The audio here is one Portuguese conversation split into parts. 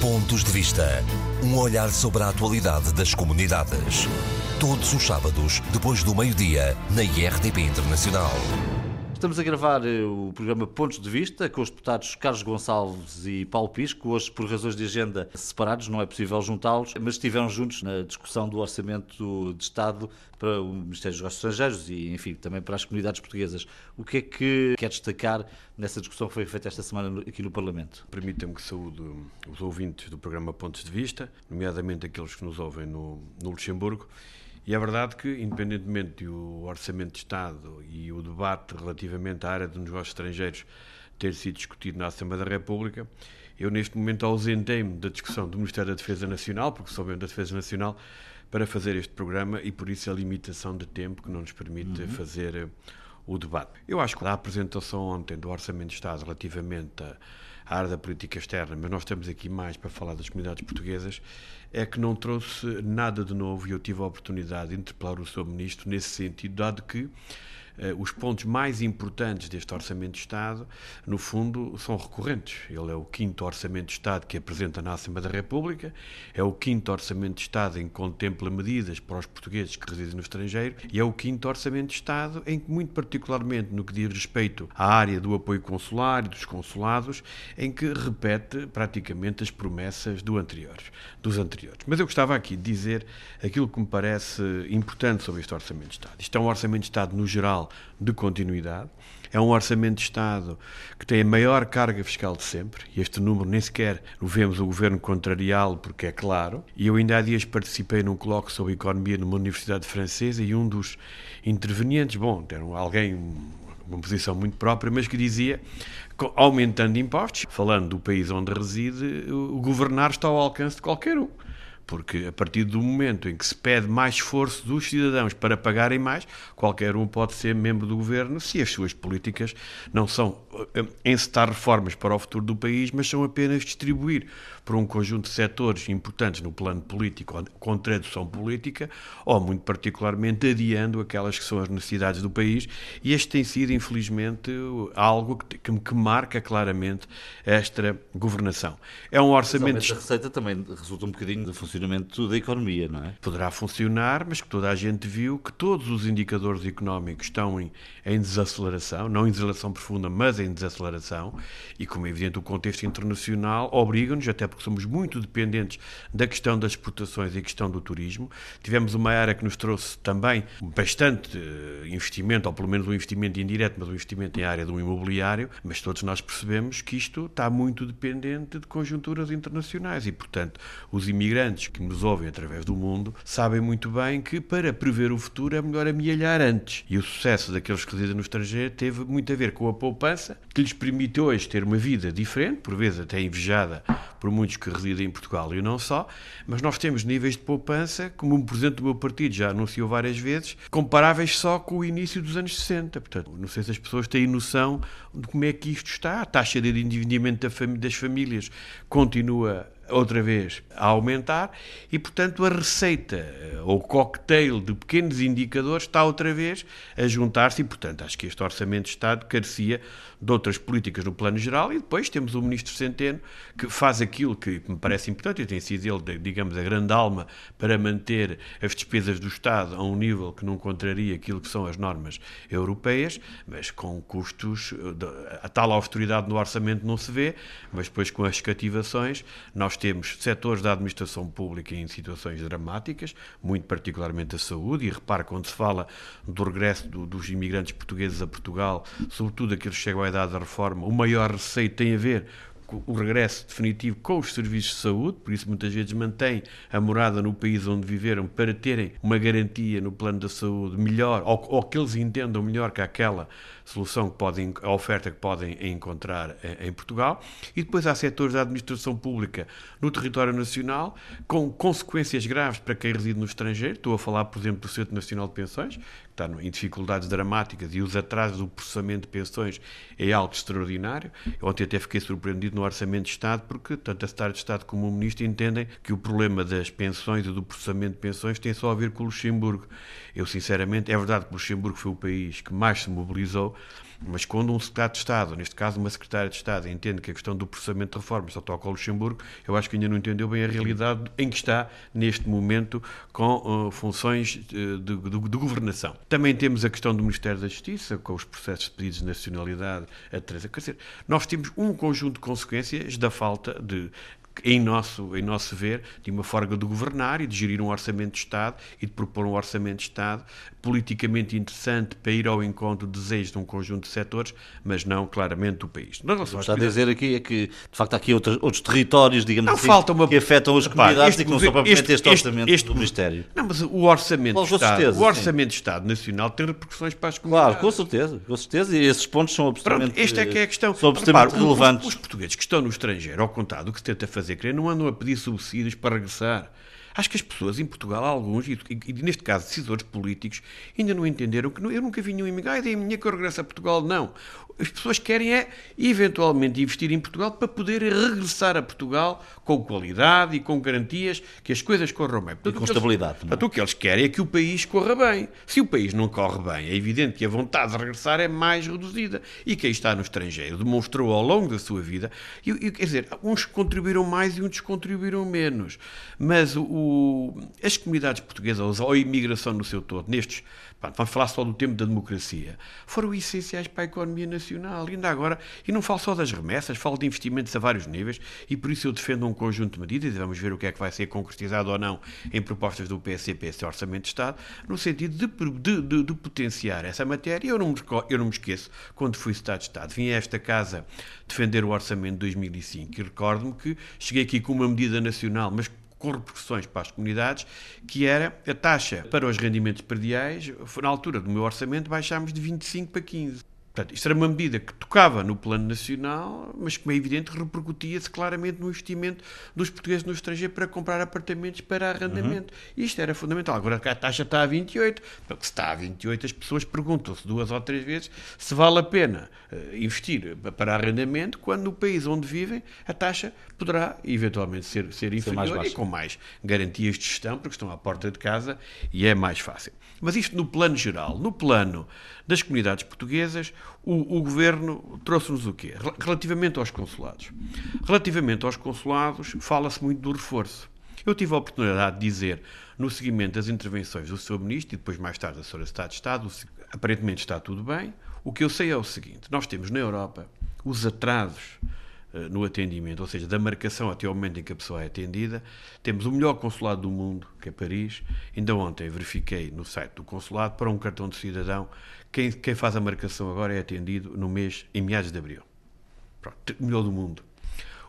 Pontos de Vista. Um olhar sobre a atualidade das comunidades. Todos os sábados, depois do meio-dia, na IRTP Internacional. Estamos a gravar eh, o programa Pontos de Vista com os deputados Carlos Gonçalves e Paulo Pisco. Hoje, por razões de agenda separados, não é possível juntá-los, mas estiveram juntos na discussão do Orçamento de Estado para o Ministério dos Negócios Estrangeiros e, enfim, também para as comunidades portuguesas. O que é que quer destacar nessa discussão que foi feita esta semana aqui no Parlamento? Permitam-me que saúde os ouvintes do programa Pontos de Vista, nomeadamente aqueles que nos ouvem no, no Luxemburgo. E é verdade que, independentemente do Orçamento de Estado e o debate relativamente à área dos negócios estrangeiros ter sido discutido na Assembleia da República, eu neste momento ausentei-me da discussão do Ministério da Defesa Nacional, porque sou bem da Defesa Nacional, para fazer este programa e por isso a limitação de tempo que não nos permite uhum. fazer eh, o debate. Eu acho que a apresentação ontem do Orçamento de Estado relativamente a área da política externa, mas nós estamos aqui mais para falar das comunidades portuguesas, é que não trouxe nada de novo e eu tive a oportunidade de interpelar o Sr. Ministro nesse sentido, dado que os pontos mais importantes deste Orçamento de Estado, no fundo, são recorrentes. Ele é o quinto Orçamento de Estado que apresenta na Assembleia da República, é o quinto Orçamento de Estado em que contempla medidas para os portugueses que residem no estrangeiro e é o quinto Orçamento de Estado em que, muito particularmente no que diz respeito à área do apoio consular e dos consulados, em que repete praticamente as promessas do dos anteriores. Mas eu gostava aqui de dizer aquilo que me parece importante sobre este Orçamento de Estado. Isto é um Orçamento de Estado, no geral, de continuidade. É um orçamento de Estado que tem a maior carga fiscal de sempre, e este número nem sequer vemos o governo contrariá-lo, porque é claro. E eu ainda há dias participei num colóquio sobre economia numa universidade francesa e um dos intervenientes, bom, era alguém, uma posição muito própria, mas que dizia aumentando impostos, falando do país onde reside, o governar está ao alcance de qualquer um porque a partir do momento em que se pede mais esforço dos cidadãos para pagarem mais, qualquer um pode ser membro do governo se as suas políticas não são eh, encetar reformas para o futuro do país, mas são apenas distribuir por um conjunto de setores importantes no plano político, com tradução política, ou muito particularmente adiando aquelas que são as necessidades do país, e este tem sido, infelizmente, algo que, que, marca claramente esta governação. É um orçamento. Mas a receita também resulta um bocadinho do funcionamento da economia, não é? Poderá funcionar, mas que toda a gente viu que todos os indicadores económicos estão em, em desaceleração, não em desaceleração profunda, mas em desaceleração, e como é evidente, o contexto internacional obriga-nos, até porque somos muito dependentes da questão das exportações e a questão do turismo. Tivemos uma era que nos trouxe também bastante eh, investimento, ou pelo menos um investimento indireto, mas um investimento em área do imobiliário, mas todos nós percebemos que isto está muito dependente de conjunturas internacionais e, portanto, os imigrantes que nos ouvem através do mundo sabem muito bem que para prever o futuro é melhor amealhar antes. E o sucesso daqueles que residem no estrangeiro teve muito a ver com a poupança, que lhes permite hoje ter uma vida diferente, por vezes até invejada por muitos que residem em Portugal e não só, mas nós temos níveis de poupança, como o Presidente do meu partido já anunciou várias vezes, comparáveis só com o início dos anos 60. Portanto, não sei se as pessoas têm noção de como é que isto está. A taxa de endividamento das famílias continua outra vez a aumentar e, portanto, a receita eh, ou cocktail de pequenos indicadores está outra vez a juntar-se e, portanto, acho que este Orçamento de Estado carecia de outras políticas no plano geral e depois temos o Ministro Centeno que faz aquilo que me parece importante e tem sido ele, digamos, a grande alma para manter as despesas do Estado a um nível que não contraria aquilo que são as normas europeias, mas com custos, eh, a tal austeridade no orçamento não se vê, mas depois com as cativações nós temos setores da administração pública em situações dramáticas, muito particularmente a saúde, e repare quando se fala do regresso do, dos imigrantes portugueses a Portugal, sobretudo aqueles que chegam à idade da reforma, o maior receio tem a ver o regresso definitivo com os serviços de saúde, por isso muitas vezes mantêm a morada no país onde viveram para terem uma garantia no plano da saúde melhor, ou, ou que eles entendam melhor que aquela solução que podem, a oferta que podem encontrar em Portugal. E depois há setores da administração pública no território nacional com consequências graves para quem reside no estrangeiro. Estou a falar, por exemplo, do Centro Nacional de Pensões, está em dificuldades dramáticas e os atrasos do processamento de pensões é algo extraordinário. Eu ontem até fiquei surpreendido no Orçamento de Estado, porque tanto a Secretária de Estado como o Ministro entendem que o problema das pensões e do processamento de pensões tem só a ver com o Luxemburgo. Eu, sinceramente, é verdade que o Luxemburgo foi o país que mais se mobilizou, Mas quando um secretário de Estado, neste caso uma secretária de Estado, entende que a questão do processamento de reformas só toca ao Luxemburgo, eu acho que ainda não entendeu bem a realidade em que está neste momento com uh, funções uh, de, de, de, governação. Também temos a questão do Ministério da Justiça, com os processos de pedidos de nacionalidade a Teresa. Quer dizer, nós temos um conjunto de consequências da falta de, em nosso, em nosso ver, de uma forma de governar e de gerir um orçamento de Estado e de propor um orçamento de Estado politicamente interessante para ir ao encontro de desejos de um conjunto de setores, mas não claramente do país. Nós não está a dizer aqui é que, de facto, há aqui outros, outros territórios, digamos não, assim, uma... que afetam as comunidades e que não são propriamente este, este orçamento este, do Ministério. Não, mas o orçamento, de Estado, certeza, o orçamento de Estado Nacional tem repercussões para as comunidades. Claro, com certeza, com certeza, e esses pontos são absolutamente, Pronto, esta é que é a questão. São absolutamente Repara, relevantes. Os, os portugueses que estão no estrangeiro, ao contrário do que se tenta fazer crer, não andam a pedir subsídios para regressar. Acho que as pessoas em Portugal, alguns, e, e, neste caso decisores políticos, ainda não entenderam que não, eu nunca vi nenhum imigrante, ah, é minha que eu regresso a Portugal. Não. As pessoas querem é, eventualmente, investir em Portugal para poderem regressar a Portugal com qualidade e com garantias que as coisas corram bem. Portanto, e com estabilidade. Eles, portanto, o que eles querem é que o país corra bem. Se o país não corre bem, é evidente que a vontade de regressar é mais reduzida. E quem está no estrangeiro demonstrou ao longo da sua vida, e, e, quer dizer, uns contribuíram mais e outros contribuíram menos. Mas o, o, as comunidades portuguesas, ou a imigração no seu todo, nestes vamos falar só do tempo da democracia, foram essenciais para a economia nacional. E ainda agora, e não falo só das remessas, falo de investimentos a vários níveis, e por isso eu defendo um conjunto de medidas, e vamos ver o que é que vai ser concretizado ou não em propostas do PSCP, esse Orçamento de Estado, no sentido de, de, de, de potenciar essa matéria. Eu não, me, eu não me esqueço, quando fui Estado de Estado, vim a esta casa defender o Orçamento de 2005, e recordo-me que cheguei aqui com uma medida nacional, mas com repercussões para as comunidades, que era a taxa para os rendimentos perdiais, na altura do meu orçamento, baixámos de 25 para 15. Portanto, isto era uma medida que tocava no plano nacional, mas como é evidente, repercutia-se claramente no investimento dos portugueses no estrangeiro para comprar apartamentos para arrendamento. Uhum. Isto era fundamental. Agora a taxa está a 28, porque se está a 28 as pessoas perguntam-se duas ou três vezes se vale a pena uh, investir para arrendamento quando no país onde vivem a taxa poderá eventualmente ser, ser inferior e com mais garantias de gestão, porque estão à porta de casa e é mais fácil. Mas isto no plano geral. No plano das comunidades portuguesas, o, o governo trouxe-nos o quê? Relativamente aos consulados. Relativamente aos consulados, fala-se muito do reforço. Eu tive a oportunidade de dizer, no seguimento das intervenções do Sr. Ministro e depois mais tarde da Sra. Estado de Estado, aparentemente está tudo bem. O que eu sei é o seguinte: nós temos na Europa os atrasos eh, no atendimento, ou seja, da marcação até ao momento em que a pessoa é atendida. Temos o melhor consulado do mundo, que é Paris. Ainda ontem verifiquei no site do consulado para um cartão de cidadão. Quem, quem faz a marcação agora é atendido no mês, em meados de abril. Pronto, melhor do mundo.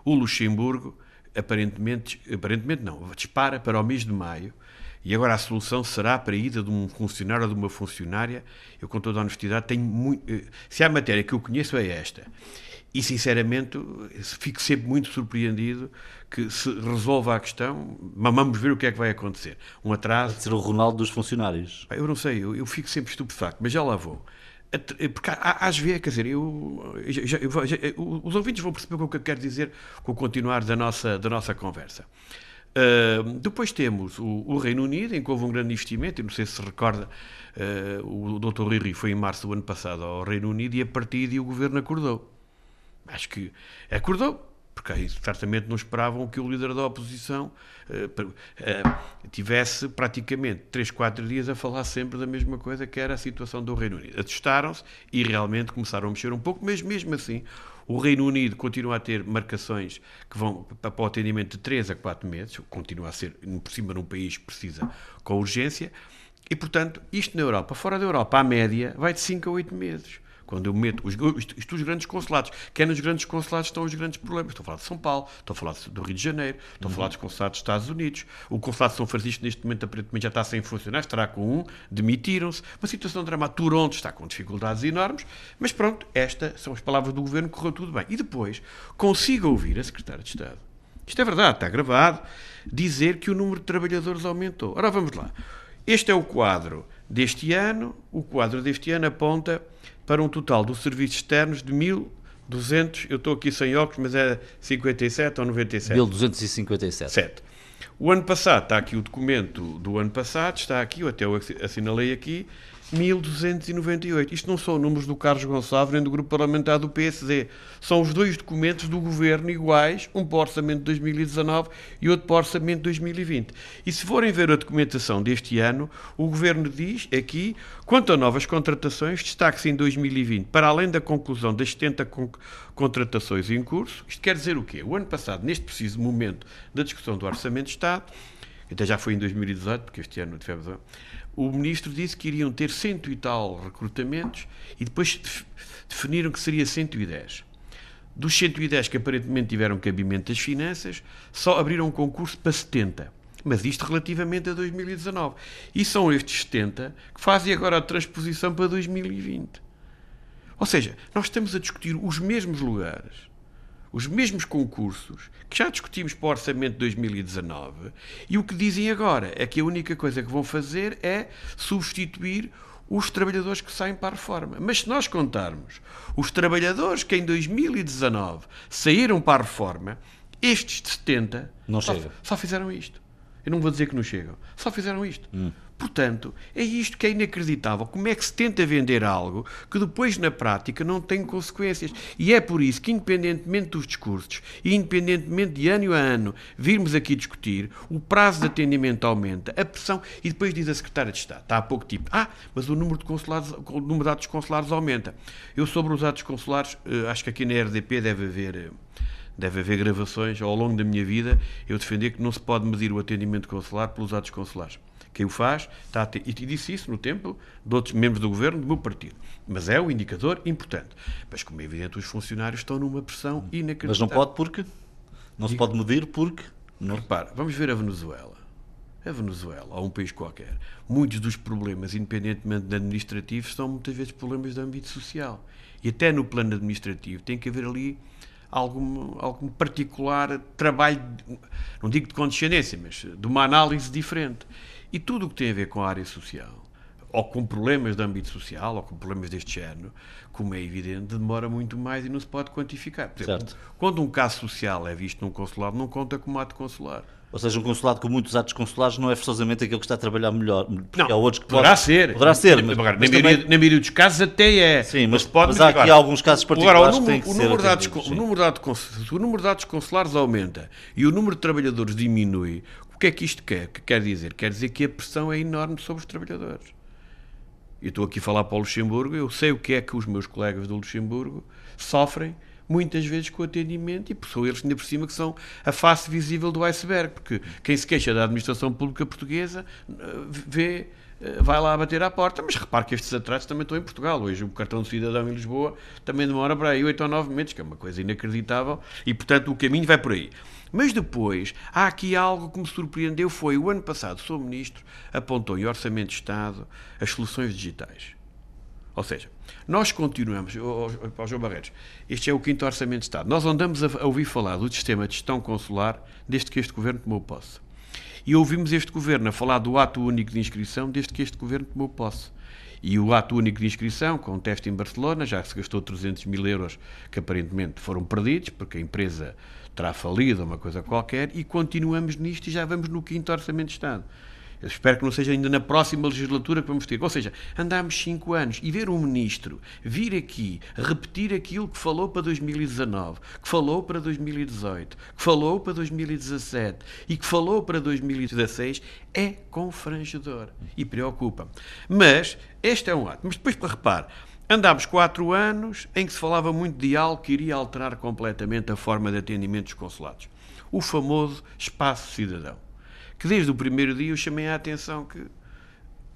O Luxemburgo, aparentemente, aparentemente não, dispara para o mês de maio. E agora a solução será para a ida de um funcionário ou de uma funcionária. Eu, com toda a honestidade, tenho muito. Eh, se há matéria que eu conheço, é esta. E, sinceramente, fico sempre muito surpreendido que se resolva a questão, mas vamos ver o que é que vai acontecer. Um atraso. Pode ser o Ronaldo dos funcionários. Eu não sei, eu, eu fico sempre estupefacto, mas já lá vou. Porque às vezes, quer dizer, eu, já, eu, já, os ouvintes vão perceber o que eu quero dizer com o continuar da nossa, da nossa conversa. Uh, depois temos o, o, Reino Unido, em que houve um grande investimento, e não sei se se recorda, uh, o Dr. Riri foi em março do ano passado ao Reino Unido e a partir daí o governo acordou acho que acordou, porque aí certamente não esperavam que o líder da oposição uh, uh, tivesse praticamente 3, 4 dias a falar sempre da mesma coisa que era a situação do Reino Unido. Assustaram-se e realmente começaram a mexer um pouco, mas mesmo assim o Reino Unido continua a ter marcações que vão para o atendimento de 3 a 4 meses, continua a ser, por cima, num país que precisa com urgência, e portanto, isto na Europa, fora da Europa, a média vai de 5 a 8 meses. Quando eu meto os, isto, os grandes consulados, que é nos grandes consulados estão os grandes problemas. Estou a falar de São Paulo, estou a falar do Rio de Janeiro, estou a falar dos consulados dos Estados Unidos. O consulado de São Francisco, neste momento, aparentemente já está sem funcionar, estará com um, demitiram-se. Uma situação dramática. Toronto está com dificuldades enormes, mas pronto, estas são as palavras do governo, correu tudo bem. E depois, consigo ouvir a Secretária de Estado, isto é verdade, está gravado, dizer que o número de trabalhadores aumentou. Ora, vamos lá. Este é o quadro deste ano. O quadro deste ano aponta para um total dos serviços externos de 1.200, eu estou aqui sem óculos, mas é 57 ou 97? 1.257. O ano passado, está aqui o documento do ano passado, está aqui, eu até o assinalei aqui, 1298. Isto não são números do Carlos Gonçalves nem do grupo parlamentar do PSD. São os dois documentos do governo iguais, um para o orçamento de 2019 e outro para o orçamento de 2020. E se forem ver a documentação deste ano, o governo diz aqui, quanto a novas contratações, destaque-se em 2020, para além da conclusão das 70 contratações em curso, isto quer dizer o quê? O ano passado, neste preciso momento da discussão do Orçamento de Estado, até já foi em 2018, porque este ano tivemos o ministro disse que iriam ter cento e tal recrutamentos e depois definiram que seria 110. Dos 110 que aparentemente tiveram cabimento das finanças, só abriram um concurso para 70. Mas isto relativamente a 2019. E são estes 70 que fazem agora a transposição para 2020. Ou seja, nós estamos a discutir os mesmos lugares os mesmos concursos que já discutimos para o Orçamento de 2019 e o que dizem agora é que a única coisa que vão fazer é substituir os trabalhadores que saem para a reforma. Mas se nós contarmos os trabalhadores que em 2019 saíram para a reforma, estes de 70 não só, chega. só fizeram isto. Eu não vou dizer que não chegam, só fizeram isto. Hum. Portanto, é isto que é inacreditável. Como é que se tenta vender algo que depois, na prática, não tem consequências? E é por isso que, independentemente dos discursos e independentemente de ano a ano virmos aqui discutir, o prazo de atendimento aumenta, a pressão, e depois diz a Secretária de Estado, está há pouco tipo, ah, mas o número de, consulados, o número de atos consulares aumenta. Eu, sobre os atos consulares, eh, acho que aqui na RDP deve haver eh, deve haver gravações ao longo da minha vida eu defender que não se pode medir o atendimento consular pelos atos consulares. Quem o faz está a ter, e disse isso no tempo de outros membros do governo do meu partido. Mas é um indicador importante. Mas, como é evidente, os funcionários estão numa pressão inacreditável. Mas não pode porque? Não se pode medir porque? Não. Repara, vamos ver a Venezuela. A Venezuela, ou um país qualquer, muitos dos problemas, independentemente de administrativos, são muitas vezes problemas de âmbito social. E até no plano administrativo tem que haver ali algum, algum particular trabalho, não digo de condescendência, mas de uma análise diferente. E tudo o que tem a ver com a área social, ou com problemas de âmbito social, ou com problemas deste género, como é evidente, demora muito mais e não se pode quantificar. Por exemplo, certo. quando um caso social é visto num consulado, não conta como ato consular. Ou seja, um consulado com muitos atos consulares não é forçosamente aquele que está a trabalhar melhor. Não, há outros que poderá pode... ser. Poderá ser, mas, agora, mas na, também... maioria, dos casos até é. Sim, mas, pode, mas há aqui agora, alguns casos particulares agora, o número, que têm que o número ser atendidos, atos, o número de atos consulares aumenta e o número de trabalhadores diminui. Que é que isto quer? Que quer dizer? Quer dizer que a pressão é enorme sobre os trabalhadores. Eu estou aqui a falar para o Luxemburgo, eu sei o que é que os meus colegas do Luxemburgo sofrem muitas vezes com o atendimento e são eles ainda por cima que são a face visível do iceberg, porque quem se queixa da administração pública portuguesa eh, vê eh, vai lá bater à porta, mas repare que estes atrasos também estão em Portugal. Hoje o cartão de cidadão em Lisboa também demora para aí 8 ou 9 meses, que é uma coisa inacreditável, e portanto o caminho vai por aí. Mas depois, há aqui algo que me surpreendeu, foi o ano passado o Sr. Ministro apontou em Orçamento de Estado as soluções digitais. Ou seja, nós continuamos, o João Barreiros, este é o quinto Orçamento de Estado. Nós andamos a ouvir falar do sistema de gestão consular desde que este governo tomou posse. E ouvimos este governo a falar do ato único de inscrição desde que este governo tomou posse. E o ato único de inscrição, com o teste em Barcelona, já se gastou 300 mil euros que aparentemente foram perdidos, porque a empresa terá falido, uma coisa qualquer, e continuamos nisto e já vamos no quinto Orçamento de Estado. Eu espero que não seja ainda na próxima legislatura que vamos ter. Ou seja, andámos cinco anos e ver um ministro vir aqui repetir aquilo que falou para 2019, que falou para 2018, que falou para 2017 e que falou para 2016 é confrangedor e preocupa-me. Mas este é um ato. Mas depois, para repare, Andámos quatro anos em que se falava muito de algo que iria alterar completamente a forma de atendimento dos consulados. O famoso espaço cidadão que desde o primeiro dia eu chamei a atenção que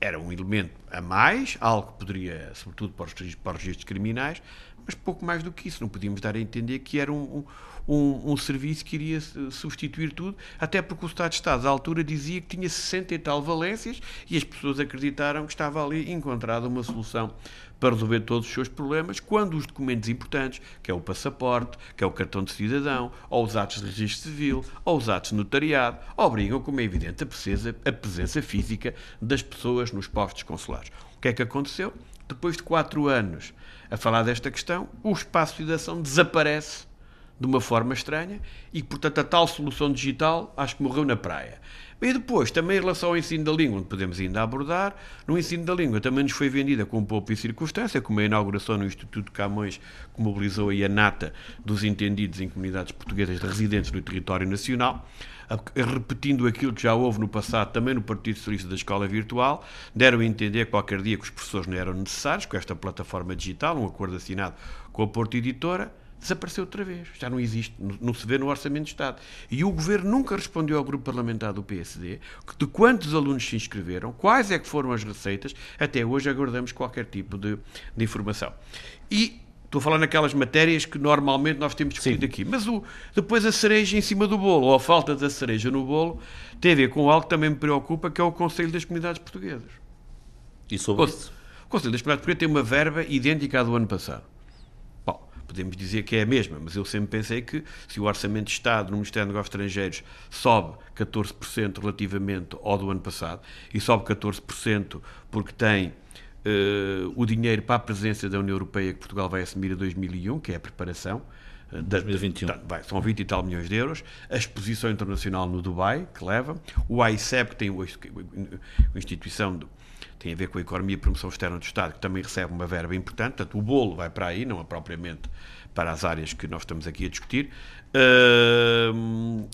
era um elemento a mais, algo que poderia, sobretudo para os, registros criminais, mas pouco mais do que isso. Não podíamos dar a entender que era um, um, serviço que iria substituir tudo, até porque o Estado de Estado, à altura, dizia que tinha 60 e tal valências e as pessoas acreditaram que estava ali encontrada uma solução para resolver todos os seus problemas, quando os documentos importantes, que é o passaporte, que é o cartão de cidadão, ou os atos de registro civil, ou os atos de notariado, obrigam, como é evidente, a presença, a presença física das pessoas nos postos consulares. O que é que aconteceu? Depois de quatro anos a falar desta questão, o espaço de cidadão desaparece de uma forma estranha e, portanto, a tal solução digital acho que morreu na praia. E depois, também em relação ao ensino da língua, onde podemos ainda abordar, no ensino da língua também nos foi vendida com pouco e circunstância, como a inauguração no Instituto Camões, que mobilizou aí a nata dos entendidos em comunidades portuguesas residentes no território nacional, repetindo aquilo que já houve no passado também no Partido Socialista da Escola Virtual, deram a entender qualquer dia que os professores não eram necessários com esta plataforma digital, um acordo assinado com a Porto Editora, desapareceu outra vez. Já não existe, não se vê no Orçamento de Estado. E o Governo nunca respondeu ao grupo parlamentar do PSD de quantos alunos se inscreveram, quais é que foram as receitas. Até hoje aguardamos qualquer tipo de, de informação. E Estou a falar naquelas matérias que normalmente nós temos discutido Sim. aqui. Mas o, depois a cereja em cima do bolo, ou a falta da cereja no bolo, tem a ver com algo que também me preocupa, que é o Conselho das Comunidades Portuguesas. E sobre o, isso? O Conselho das Comunidades Portuguesas tem uma verba idêntica à do ano passado. Podemos dizer que é a mesma, mas eu sempre pensei que se o Orçamento de Estado no Ministério dos Negócios Estrangeiros sobe 14% relativamente ao do ano passado, e sobe 14% porque tem uh, o dinheiro para a presença da União Europeia que Portugal vai assumir em 2001, que é a preparação. Uh, 2021. Da, vai, são 20 e tal milhões de euros. A exposição internacional no Dubai, que leva. O AICEB, que tem a instituição do, tem a ver com a economia e promoção externa do Estado, que também recebe uma verba importante. Portanto, o bolo vai para aí, não é propriamente para as áreas que nós estamos aqui a discutir. Uh, uh,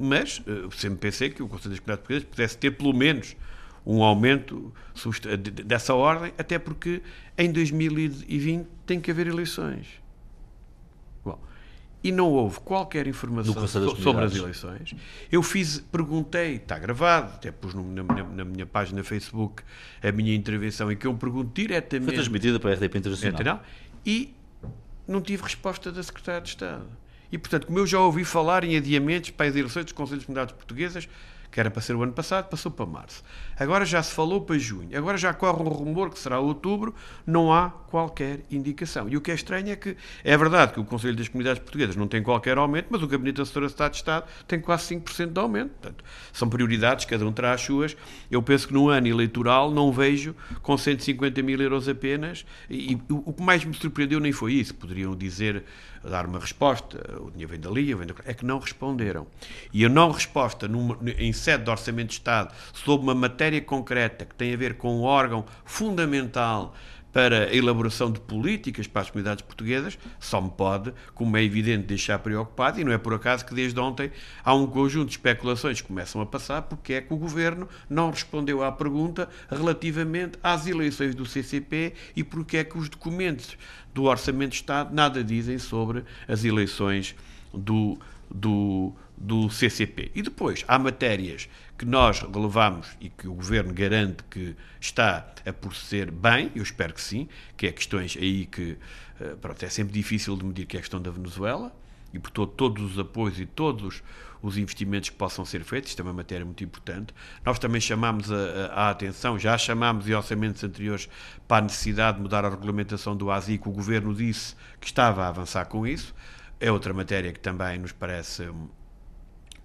mas uh, sempre pensei que o Conselho das Comunidades Portuguesas pudesse ter pelo menos um aumento dessa ordem, até porque em 2020 tem que haver eleições. E não houve qualquer informação sobre as eleições. Eu fiz, perguntei, está gravado, até pus no, na, na, minha página Facebook a minha intervenção em que eu me pergunto diretamente. Foi transmitida para a RDP Internacional. E não tive resposta da Secretária de Estado. E, portanto, como eu já ouvi falar em adiamentos para as eleições dos Conselhos de Comunidades Portuguesas, que era para ser o ano passado, passou para março. Agora já se falou para junho. Agora já corre um rumor que será outubro, não há qualquer indicação. E o que é estranho é que é verdade que o Conselho das Comunidades Portuguesas não tem qualquer aumento, mas o Gabinete da de Estado de Estado tem quase 5% de aumento. Portanto, são prioridades, cada um terá as suas. Eu penso que no ano eleitoral não vejo com 150 mil euros apenas. E, e o que mais me surpreendeu nem foi isso. Poderiam dizer dar uma resposta, o dinheiro vem dali, vem é que não responderam. E a não resposta numa, em sede de Orçamento de Estado sobre uma matéria concreta que tem a ver com um órgão fundamental para a elaboração de políticas para as comunidades portuguesas, só me pode, como é evidente, deixar preocupado, e não é por acaso que desde ontem há um conjunto de especulações que começam a passar, porque é que o Governo não respondeu à pergunta relativamente às eleições do CCP e porque é que os documentos do Orçamento de Estado nada dizem sobre as eleições do, do, do CCP. E depois, há matérias que nós relevamos e que o Governo garante que está a proceder bem, eu espero que sim, que é questões aí que eh, pronto, é sempre difícil de medir, que é a questão da Venezuela, e por todo, todos os apoios e todos os investimentos que possam ser feitos, isto é uma matéria muito importante. Nós também chamamos a, a, a atenção, já chamámos em orçamentos anteriores para a necessidade de mudar a regulamentação do ASI, que o Governo disse que estava a avançar com isso. É outra matéria que também nos parece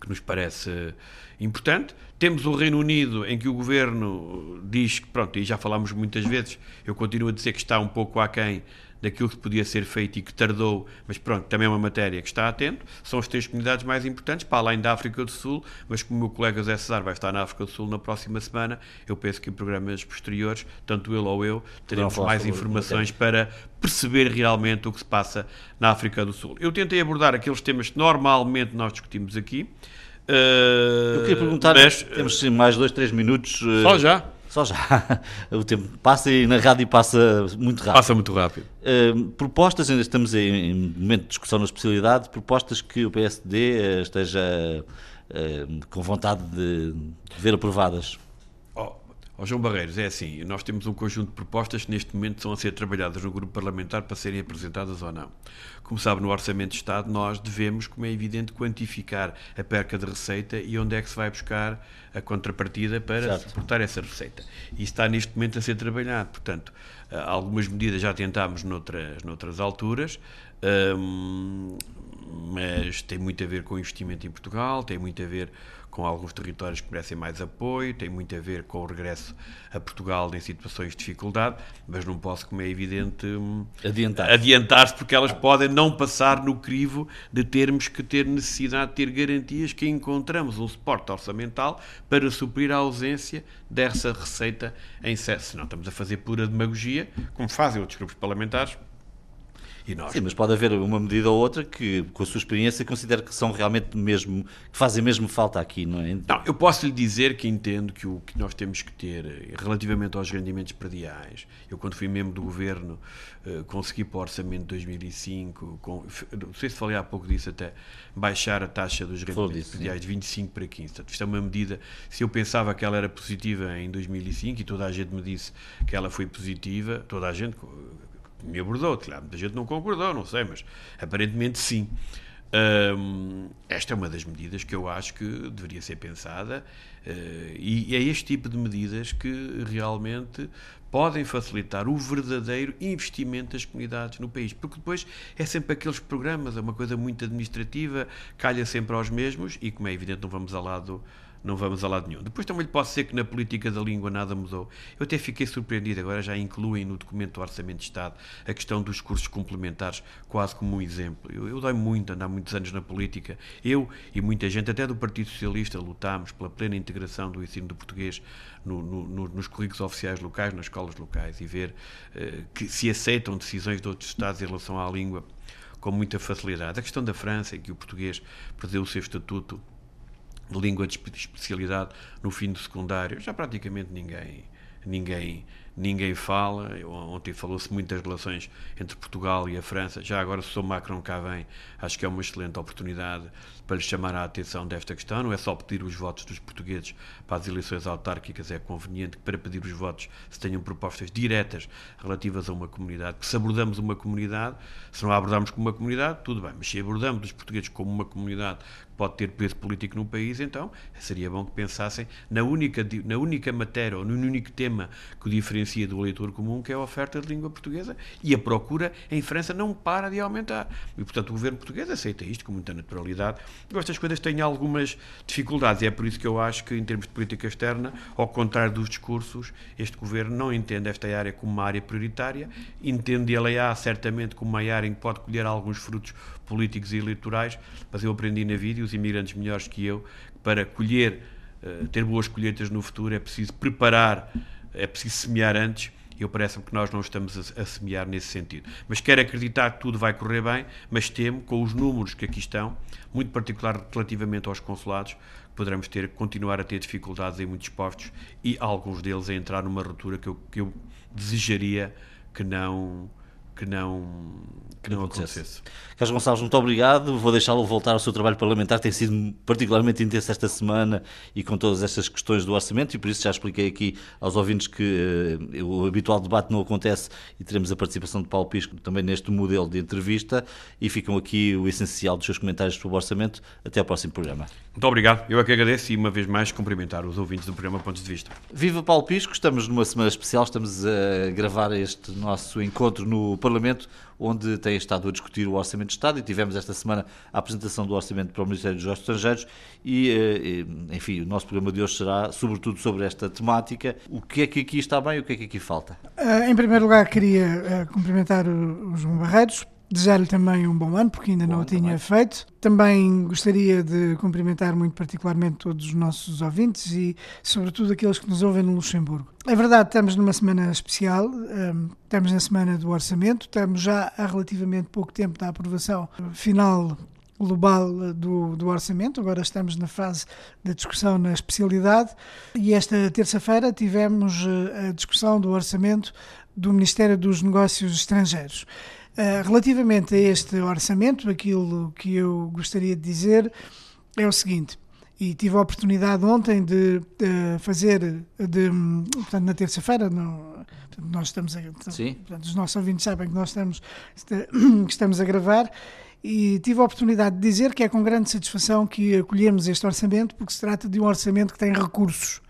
que nos parece importante. Temos o Reino Unido, em que o governo diz que, pronto, e já falámos muitas vezes, eu continuo a dizer que está um pouco aquém daquilo que podia ser feito e que tardou, mas pronto, também é uma matéria que está atento. São as três comunidades mais importantes, para além da África do Sul, mas como o meu colega Zé Cesar vai estar na África do Sul na próxima semana, eu penso que em programas posteriores, tanto ele ou eu, teremos mais informações para perceber realmente o que se passa na África do Sul. Eu tentei abordar aqueles temas que normalmente nós discutimos aqui. Eu queria perguntar, mas, temos mais dois, três minutos. Só já? Só já. O tempo passa e na rádio passa muito rápido. Passa muito rápido. Uh, propostas, ainda estamos em, momento de discussão na especialidade, propostas que o PSD eh, esteja uh, com vontade de, de ver aprovadas. Ó João Barreiros, é assim, nós temos um conjunto de propostas que neste momento estão a ser trabalhadas no grupo parlamentar para serem apresentadas ou não. Como sabe, no Orçamento de Estado nós devemos, como é evidente, quantificar a perca de receita e onde é que se vai buscar a contrapartida para certo. suportar essa receita. E está neste momento a ser trabalhado. Portanto, algumas medidas já tentámos noutras, noutras alturas, hum, mas tem muito a ver com o investimento em Portugal, tem muito a ver com alguns territórios que merecem mais apoio, tem muito a ver com o regresso a Portugal em situações de dificuldade, mas não posso, como é evidente, adiantar-se, adiantar porque elas podem não passar no crivo de termos que ter necessidade de ter garantias que encontramos um suporte orçamental para suprir a ausência dessa receita em excesso. Senão estamos a fazer pura demagogia, como fazem outros grupos parlamentares, e nós... Sim, mas pode haver uma medida ou outra que, com a sua experiência, considere que são realmente mesmo, que fazem mesmo falta aqui, não é? Não, eu posso lhe dizer que entendo que o que nós temos que ter relativamente aos rendimentos prediais, eu quando fui membro do governo eh, consegui para o orçamento de 2005, com, não sei se falei há pouco disso até, baixar a taxa dos rendimentos disso, prediais sim. de 25 para 15. Portanto, isto é uma medida, se eu pensava que ela era positiva em 2005 e toda a gente me disse que ela foi positiva, toda a gente me abordou. Claro, muita gente não concordou, não sei, mas aparentemente sim. Um, esta é uma das medidas que eu acho que deveria ser pensada uh, e é este tipo de medidas que realmente podem facilitar o verdadeiro investimento das comunidades no país, porque depois é sempre aqueles programas, é uma coisa muito administrativa, calha sempre aos mesmos e, como é evidente, não vamos ao lado não vamos a lado nenhum. Depois também lhe posso dizer que na política da língua nada mudou. Eu até fiquei surpreendido, agora já incluem no documento do Orçamento de Estado a questão dos cursos complementares, quase como um exemplo. Eu, eu dói muito andar muitos anos na política. Eu e muita gente, até do Partido Socialista, lutámos pela plena integração do ensino do português no, no, nos currículos oficiais locais, nas escolas locais, e ver uh, que se aceitam decisões de outros Estados em relação à língua com muita facilidade. A questão da França, em que o português perdeu o seu estatuto de língua de especialidade no fim do secundário, já praticamente ninguém, ninguém, ninguém fala. Ontem falou-se muito das relações entre Portugal e a França. Já agora, se o Macron cá vem, acho que é uma excelente oportunidade para lhe chamar a atenção desta questão. Não é só pedir os votos dos portugueses para as eleições autárquicas, é conveniente que para pedir os votos se tenham propostas diretas relativas a uma comunidade. Se abordamos uma comunidade, se não a abordarmos como uma comunidade, tudo bem. Mas se abordamos os portugueses como uma comunidade pode ter peso político no país, então seria bom que pensassem na única, na única matéria ou no único tema que o diferencia do eleitor comum, que é a oferta de língua portuguesa, e a procura em França não para de aumentar. E, portanto, o governo português aceita isto com muita naturalidade. Estas coisas têm algumas dificuldades, e é por isso que eu acho que, em termos de política externa, ao contrário dos discursos, este governo não entende esta área como uma área prioritária, entende a LEA certamente como uma área em que pode colher alguns frutos políticos e eleitorais, mas eu aprendi na e os imigrantes melhores que eu, para colher, uh, ter boas colheitas no futuro, é preciso preparar, é preciso semear antes, eu parece-me que nós não estamos a, a, semear nesse sentido. Mas quero acreditar que tudo vai correr bem, mas temo, com os números que aqui estão, muito particular relativamente aos consulados, poderemos ter, continuar a ter dificuldades em muitos postos e alguns deles a entrar numa ruptura que eu, que eu desejaria que não que não, que não acontecesse. Carlos Gonçalves, muito obrigado. Vou deixá-lo voltar ao seu trabalho parlamentar. Tem sido particularmente intenso esta semana e com todas estas questões do orçamento, e por isso já expliquei aqui aos ouvintes que uh, o habitual debate não acontece e teremos a participação de Paulo Pisco também neste modelo de entrevista. E ficam aqui o essencial dos seus comentários sobre o orçamento. Até ao próximo programa. Muito obrigado. Eu é que agradeço e uma vez mais cumprimentar os ouvintes do programa Pontos de Vista. Viva Paulo Pisco, estamos numa semana especial, estamos a gravar este nosso encontro no Parlamento, onde tem estado a discutir o Orçamento de Estado e tivemos esta semana a apresentação do Orçamento para o Ministério dos Negócios Estrangeiros e, eh, enfim, o nosso programa de hoje será sobretudo sobre esta temática. O que é que aqui está bem e o que é que aqui falta? Eh, em primeiro lugar, queria eh, cumprimentar o João Barreiros Desejar-lhe também um bom ano, porque ainda bom, não o tinha também. feito. Também gostaria de cumprimentar muito particularmente todos os nossos ouvintes e, sobretudo, aqueles que nos ouvem no Luxemburgo. É verdade, estamos numa semana especial, um, estamos na semana do orçamento, estamos já há relativamente pouco tempo da aprovação final global do, do, orçamento. Agora estamos na fase da discussão na especialidade e esta terça-feira tivemos eh, a discussão do orçamento do Ministério dos Negócios Estrangeiros. Uh, relativamente a este orçamento, aquilo que eu gostaria de dizer é o seguinte. E tive a oportunidade ontem de, fazer, de, portanto, na terça-feira, nós estamos a. Portanto, os nossos ouvintes sabem que nós estamos, que estamos a gravar e tive a oportunidade de dizer que é com grande satisfação que acolhemos este orçamento, porque se trata de um orçamento que tem recursos,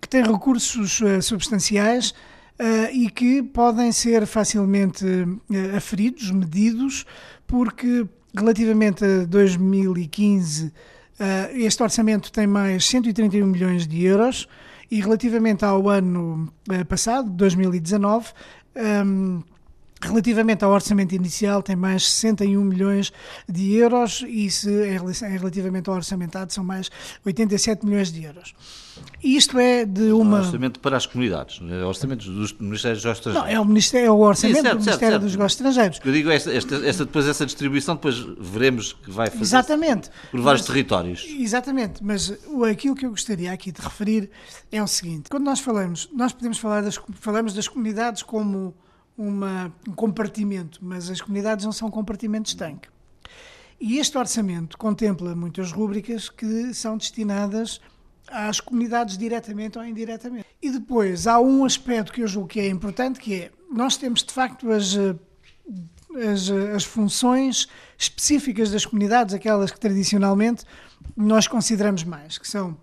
que tem recursos uh, substanciais, e que podem ser facilmente uh, aferidos, medidos, porque relativamente a 2015, este orçamento tem mais 131 milhões de euros e relativamente ao ano passado, 2019, Relativamente ao orçamento inicial, tem mais 61 milhões de euros e se em relativamente ao orçamentado são mais 87 milhões de euros. Isto é de uma. É orçamento para as comunidades, é orçamento dos Ministérios dos Estrangeiros. Não, é o, ministério, é o orçamento Sim, certo, do Ministério certo, dos Negócios Estrangeiros. Eu digo, esta, esta, esta, depois essa distribuição, depois veremos que vai fazer Exatamente. por vários mas, territórios. Exatamente, mas aquilo que eu gostaria aqui de referir é o seguinte: quando nós falamos, nós podemos falar das, falamos das comunidades como uma, um compartimento, mas as comunidades não são compartimentos tanque. E este orçamento contempla muitas rúbricas que são destinadas às comunidades diretamente ou indiretamente. E depois há um aspecto que eu julgo que é importante, que é nós temos de facto as, as, as funções específicas das comunidades, aquelas que tradicionalmente nós consideramos mais, que são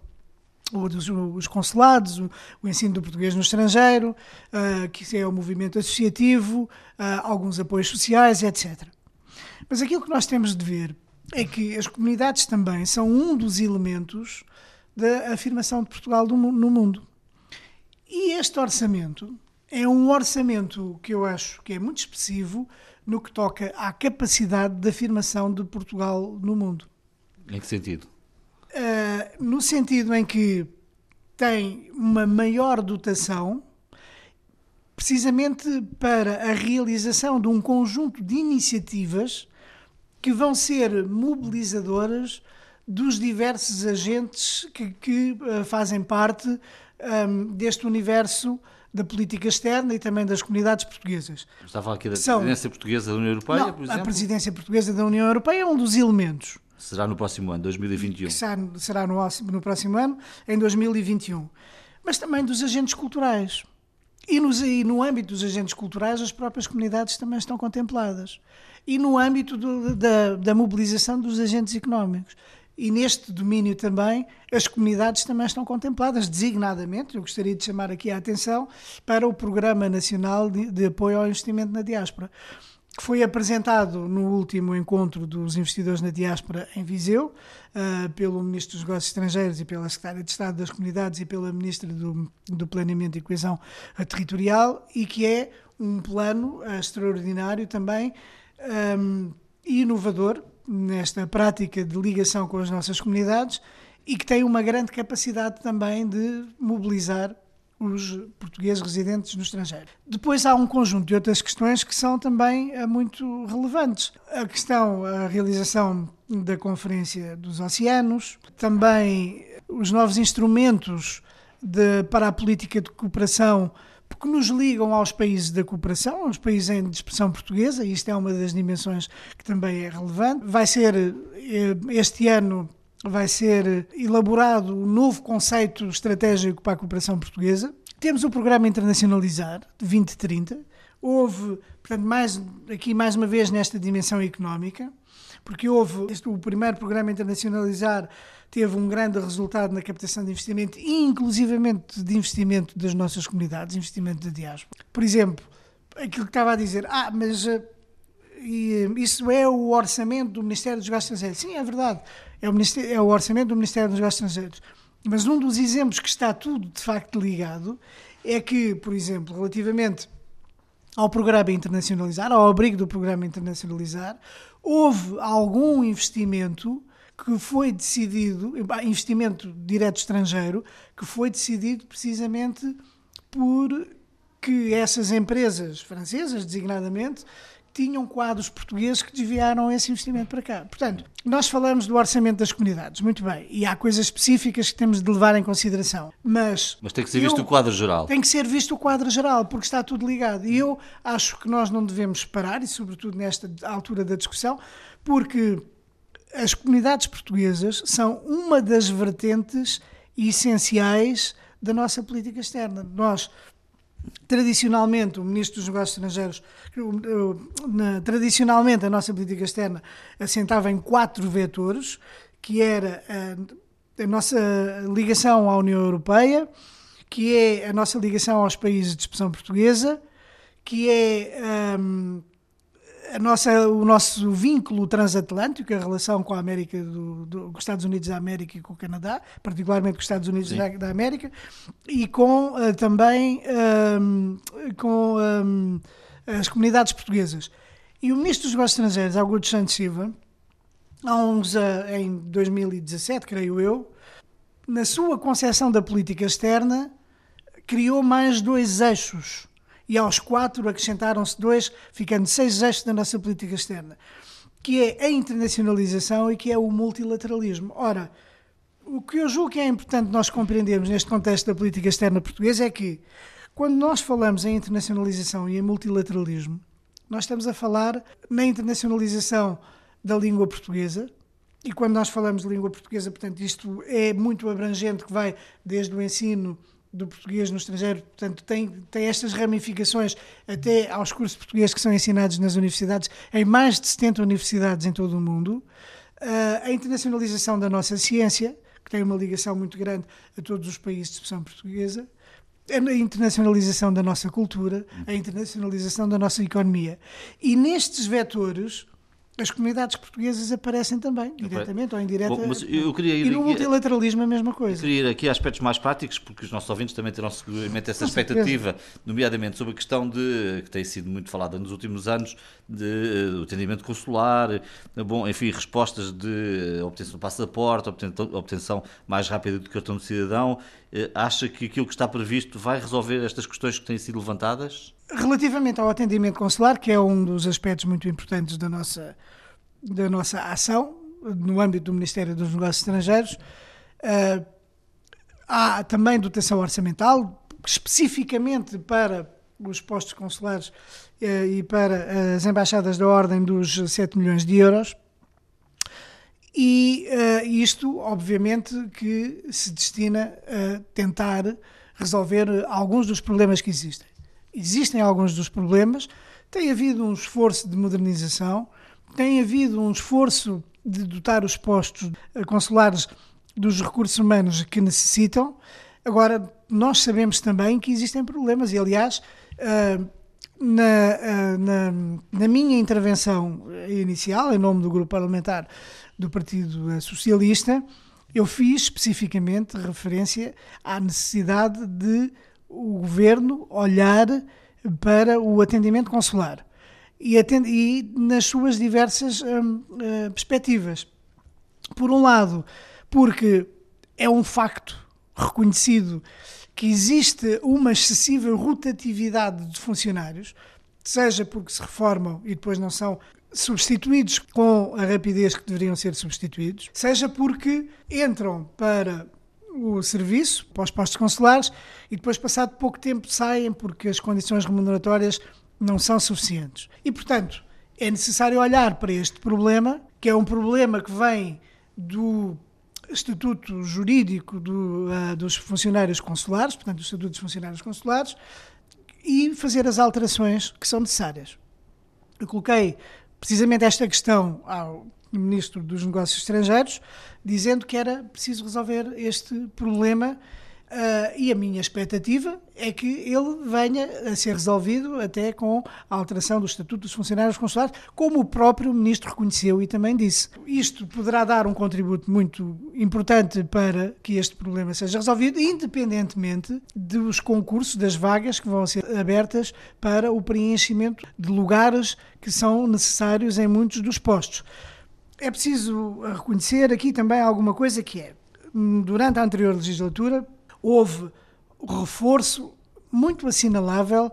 os, os consulados, o, o, ensino do português no estrangeiro, uh, que é o movimento associativo, uh, alguns apoios sociais, etc. Mas aquilo que nós temos de ver é que as comunidades também são um dos elementos da afirmação de Portugal do, no mundo. E este orçamento é um orçamento que eu acho que é muito expressivo no que toca à capacidade de afirmação de Portugal no mundo. Em que sentido? Uh, no sentido em que tem uma maior dotação, precisamente para a realização de um conjunto de iniciativas que vão ser mobilizadoras dos diversos agentes que, que uh, fazem parte um, ehm, deste universo da política externa e também das comunidades portuguesas. Está a falar aqui da São, presidência portuguesa da União Europeia, não, por exemplo? A presidência portuguesa da União Europeia é um dos elementos. Será no próximo ano, 2021. Será, no, no próximo ano, em 2021. Mas também dos agentes culturais. E, nos, e no âmbito dos agentes culturais, as próprias comunidades também estão contempladas. E no âmbito do, da, da mobilização dos agentes económicos. E neste domínio também, as comunidades também estão contempladas, designadamente, eu gostaria de chamar aqui a atenção para o Programa Nacional de, de Apoio ao Investimento na Diáspora que foi apresentado no último encontro dos investidores na diáspora em Viseu, uh, pelo Ministro dos Negócios Estrangeiros e pela Secretária de Estado das Comunidades e pela Ministra do, do Planeamento e Coesão Territorial, e que é um plano uh, extraordinário também um, inovador nesta prática de ligação com as nossas comunidades e que tem uma grande capacidade também de mobilizar os portugueses residentes no estrangeiro. Depois há um conjunto de outras questões que são também eh, muito relevantes. A questão, a realização da Conferência dos Oceanos, também os novos instrumentos de, para a política de cooperação porque nos ligam aos países da cooperação, aos países em expressão portuguesa, e isto é uma das dimensões que também é relevante. Vai ser eh, este ano vai ser elaborado um novo conceito estratégico para a cooperação portuguesa. Temos o programa Internacionalizar de 2030. Houve, portanto, mais, aqui mais uma vez nesta dimensão económica, porque houve este, o primeiro programa Internacionalizar teve um grande resultado na captação de investimento inclusivamente de investimento das nossas comunidades, investimento da diáspora. Por exemplo, aquilo que estava a dizer, ah, mas uh, isso é o orçamento do Ministério dos Negócios Estrangeiros. Sim, é verdade é o, é o orçamento do Ministério dos Negócios Estrangeiros. Mas um dos exemplos que está tudo de facto ligado é que, por exemplo, relativamente ao programa Internacionalizar, ao abrigo do programa Internacionalizar, houve algum investimento que foi decidido, investimento direto estrangeiro, que foi decidido precisamente por que essas empresas francesas, designadamente, tinham quadros portugueses que desviaram esse investimento para cá. Portanto, nós falamos do orçamento das comunidades, muito bem, e há coisas específicas que temos de levar em consideração, mas... Mas tem que ser visto o quadro geral. Tem que ser visto o quadro geral, porque está tudo ligado. E eu acho que nós não devemos parar, e sobretudo nesta altura da discussão, porque as comunidades portuguesas são uma das vertentes essenciais da nossa política externa. Nós Tradicionalmente, o Ministro dos Negócios Estrangeiros, tradicionalmente a nossa política externa assentava em quatro vetores, que era a, nossa ligação à União Europeia, que é a nossa ligação aos países de expressão portuguesa, que é um, a nossa, o nosso vínculo transatlântico, a relação com a América, do, do, com os Estados Unidos da América e com o Canadá, particularmente com os Estados Unidos da, da, América, e com uh, também um, com um, as comunidades portuguesas. E o Ministro dos Negócios Estrangeiros, Augusto Santos Silva, há uns, uh, em 2017, creio eu, na sua concepção da política externa, criou mais dois eixos e aos quatro acrescentaram-se dois, ficando seis eixos da nossa política externa, que é a internacionalização e que é o multilateralismo. Ora, o que eu julgo que é importante nós compreendermos neste contexto da política externa portuguesa é que, quando nós falamos em internacionalização e em multilateralismo, nós estamos a falar na internacionalização da língua portuguesa, e quando nós falamos de língua portuguesa, portanto, isto é muito abrangente, que vai desde o ensino do português no estrangeiro, portanto, tem, tem estas ramificações até aos cursos portugueses que são ensinados nas universidades, em mais de 70 universidades em todo o mundo. Uh, a internacionalização da nossa ciência, que tem uma ligação muito grande a todos os países de expressão portuguesa, a internacionalização da nossa cultura, a internacionalização da nossa economia. E nestes vetores, as comunidades portuguesas aparecem também, diretamente ou indiretamente. e no multilateralismo a mesma coisa. Eu queria ir aqui a aspectos mais práticos, porque os nossos ouvintes também terão seguramente essa expectativa, nomeadamente sobre a questão de, que tem sido muito falada nos últimos anos, de, eh, do atendimento consular, eh, bom, enfim, respostas de eh, obtenção do passaporte, obtenção mais rápida do cartão de cidadão. Acha que aquilo que está previsto vai resolver estas questões que têm sido levantadas? Relativamente ao atendimento consular, que é um dos aspectos muito importantes da nossa, da nossa ação no âmbito do Ministério dos Negócios Estrangeiros, uh, há também dotação orçamental, especificamente para os postos consulares uh, e para as embaixadas da ordem dos 7 milhões de euros. E uh, isto, obviamente, que se destina a tentar resolver alguns dos problemas que existem. Existem alguns dos problemas, tem havido um esforço de modernização, tem havido um esforço de dotar os postos consulares dos recursos humanos que necessitam. Agora, nós sabemos também que existem problemas, e aliás, ah, na, na, na minha intervenção inicial, em nome do grupo parlamentar do Partido Socialista, eu fiz especificamente referência à necessidade de o governo olhar para o atendimento consular e, e nas suas diversas hum, uh, perspectivas. Por um lado, porque é um facto reconhecido que existe uma excessiva rotatividade de funcionários, seja porque se reformam e depois não são substituídos com a rapidez que deveriam ser substituídos, seja porque entram para o serviço para os postos consulares e depois, passado pouco tempo, saem porque as condições remuneratórias não são suficientes. E, portanto, é necessário olhar para este problema, que é um problema que vem do estatuto jurídico do, uh, dos funcionários consulares, portanto, do estatuto dos funcionários consulares, e fazer as alterações que são necessárias. Eu coloquei precisamente esta questão ao Ministro dos Negócios Estrangeiros, dizendo que era preciso resolver este problema. Uh, e a minha expectativa é que ele venha a ser resolvido até com a alteração do Estatuto dos Funcionários Consulares, como o próprio Ministro reconheceu e também disse. Isto poderá dar um contributo muito importante para que este problema seja resolvido, independentemente dos concursos, das vagas que vão ser abertas para o preenchimento de lugares que são necessários em muitos dos postos. É preciso reconhecer aqui também alguma coisa que é, durante a anterior legislatura, houve reforço muito assinalável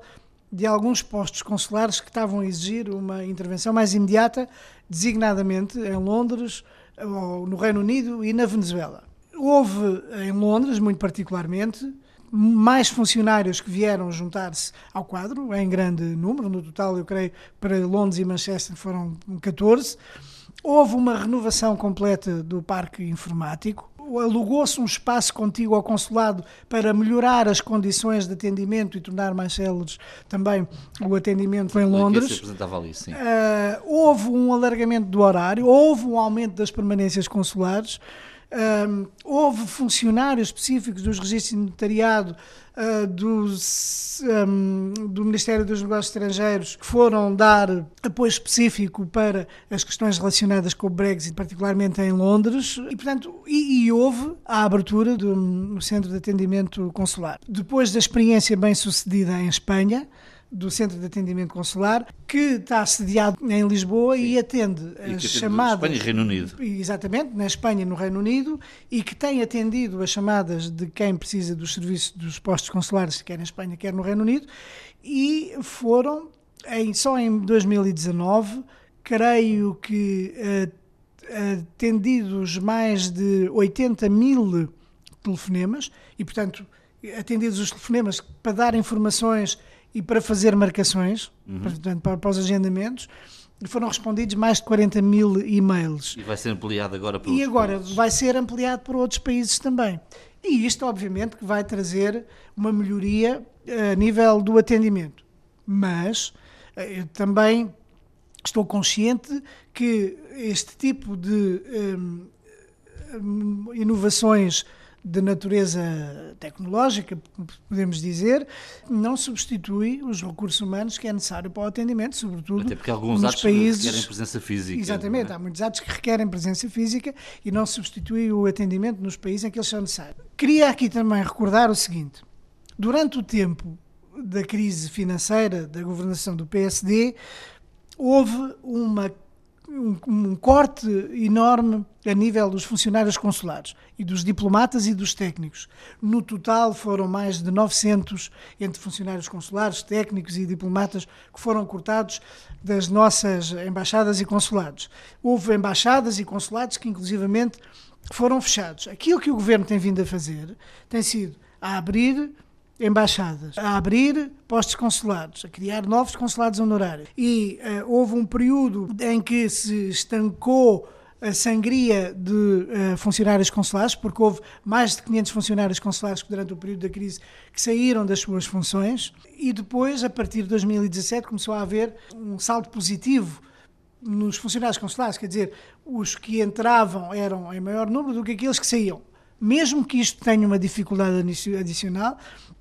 de alguns postos consulares que estavam a exigir uma intervenção mais imediata, designadamente em Londres, no Reino Unido e na Venezuela. Houve em Londres, muito particularmente, mais funcionários que vieram juntar-se ao quadro, em grande número, no total, eu creio, para Londres e Manchester foram 14 Houve uma renovação completa do parque informático. Alugou-se um espaço contíguo ao consulado para melhorar as condições de atendimento e tornar mais céleres também o atendimento em Londres. Ali, uh, houve um alargamento do horário, houve um aumento das permanências consulares. Um, houve funcionários específicos dos registros de notariado uh, dos, um, do Ministério dos Negócios Estrangeiros que foram dar apoio específico para as questões relacionadas com o Brexit, particularmente em Londres, e portanto e, e houve a abertura do centro de atendimento consular. Depois da experiência bem sucedida em Espanha, do Centro de Atendimento Consular, que está sediado em Lisboa Sim. e atende e as chamadas. Espanha e Reino Unido. Exatamente, na Espanha e no Reino Unido, e que tem atendido as chamadas de quem precisa dos serviços dos postos consulares, quer em Espanha, quer no Reino Unido, e foram, em, só em 2019, creio que uh, atendidos mais de 80 mil telefonemas, e portanto atendidos os telefonemas para dar informações e para fazer marcações, uhum. portanto, para, para os agendamentos, foram respondidos mais de 40 mil e-mails. E vai ser ampliado agora para E agora países. vai ser ampliado para outros países também. E isto, obviamente, que vai trazer uma melhoria eh, a nível do atendimento. Mas eh, eu também estou consciente que este tipo de um, hum, inovações de natureza tecnológica, podemos dizer, não substitui os recursos humanos que é necessário para o atendimento, sobretudo Até porque alguns nos atos países... requerem presença física. Exatamente, é? há muitos atos que requerem presença física e não substitui o atendimento nos países em que eles são necessários. Queria aqui também recordar o seguinte, durante o tempo da crise financeira da governação do PSD, houve uma um, um, corte enorme a nível dos funcionários consulares e dos diplomatas e dos técnicos. No total foram mais de 900 entre funcionários consulares, técnicos e diplomatas que foram cortados das nossas embaixadas e consulados. Houve embaixadas e consulados que inclusivamente foram fechados. Aquilo que o governo tem vindo a fazer tem sido a abrir embaixadas, a abrir postos consulados, a criar novos consulados honorários. E uh, houve um período em que se estancou a sangria de uh, funcionários consulares, porque houve mais de 500 funcionários consulares que durante o período da crise que saíram das suas funções e depois, a partir de 2017, começou a haver um salto positivo nos funcionários consulares, quer dizer, os que entravam eram em maior número do que aqueles que saíam. Mesmo que isto tenha uma dificuldade adicional,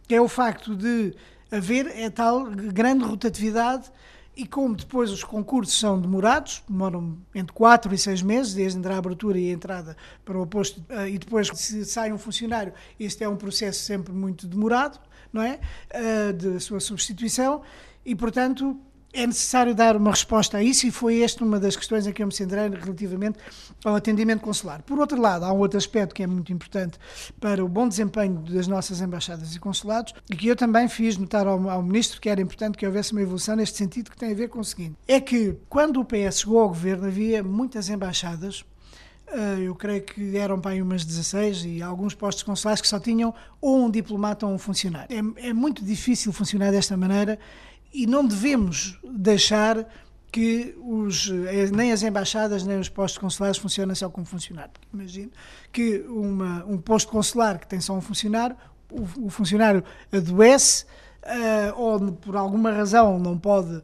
é o facto de haver é tal grande rotatividade e como depois os concursos são demorados, demoram entre 4 e 6 meses, desde a abertura e a entrada para o posto, eh, e depois se sai um funcionário, este é um processo sempre muito demorado, não é? Eh, de sua substituição, e portanto é necessário dar uma resposta a isso e foi esta uma das questões em que eu me centrei relativamente ao atendimento consular. Por outro lado, há um outro aspecto que é muito importante para o bom desempenho das nossas embaixadas e consulados e que eu também fiz notar ao, ao Ministro que era importante que houvesse uma evolução neste sentido que tem a ver com o seguinte, é que quando o PS chegou ao governo havia muitas embaixadas eh, eu creio que eram para aí umas 16 e alguns postos consulares que só tinham ou um diplomata ou um funcionário. É, é muito difícil funcionar desta maneira e não devemos deixar que os, eh, nem as embaixadas nem os postos consulares funcionem só como funcionário. Imagino que uma, um posto consular que tem só um funcionário, o, o funcionário adoece uh, ou por alguma razão não pode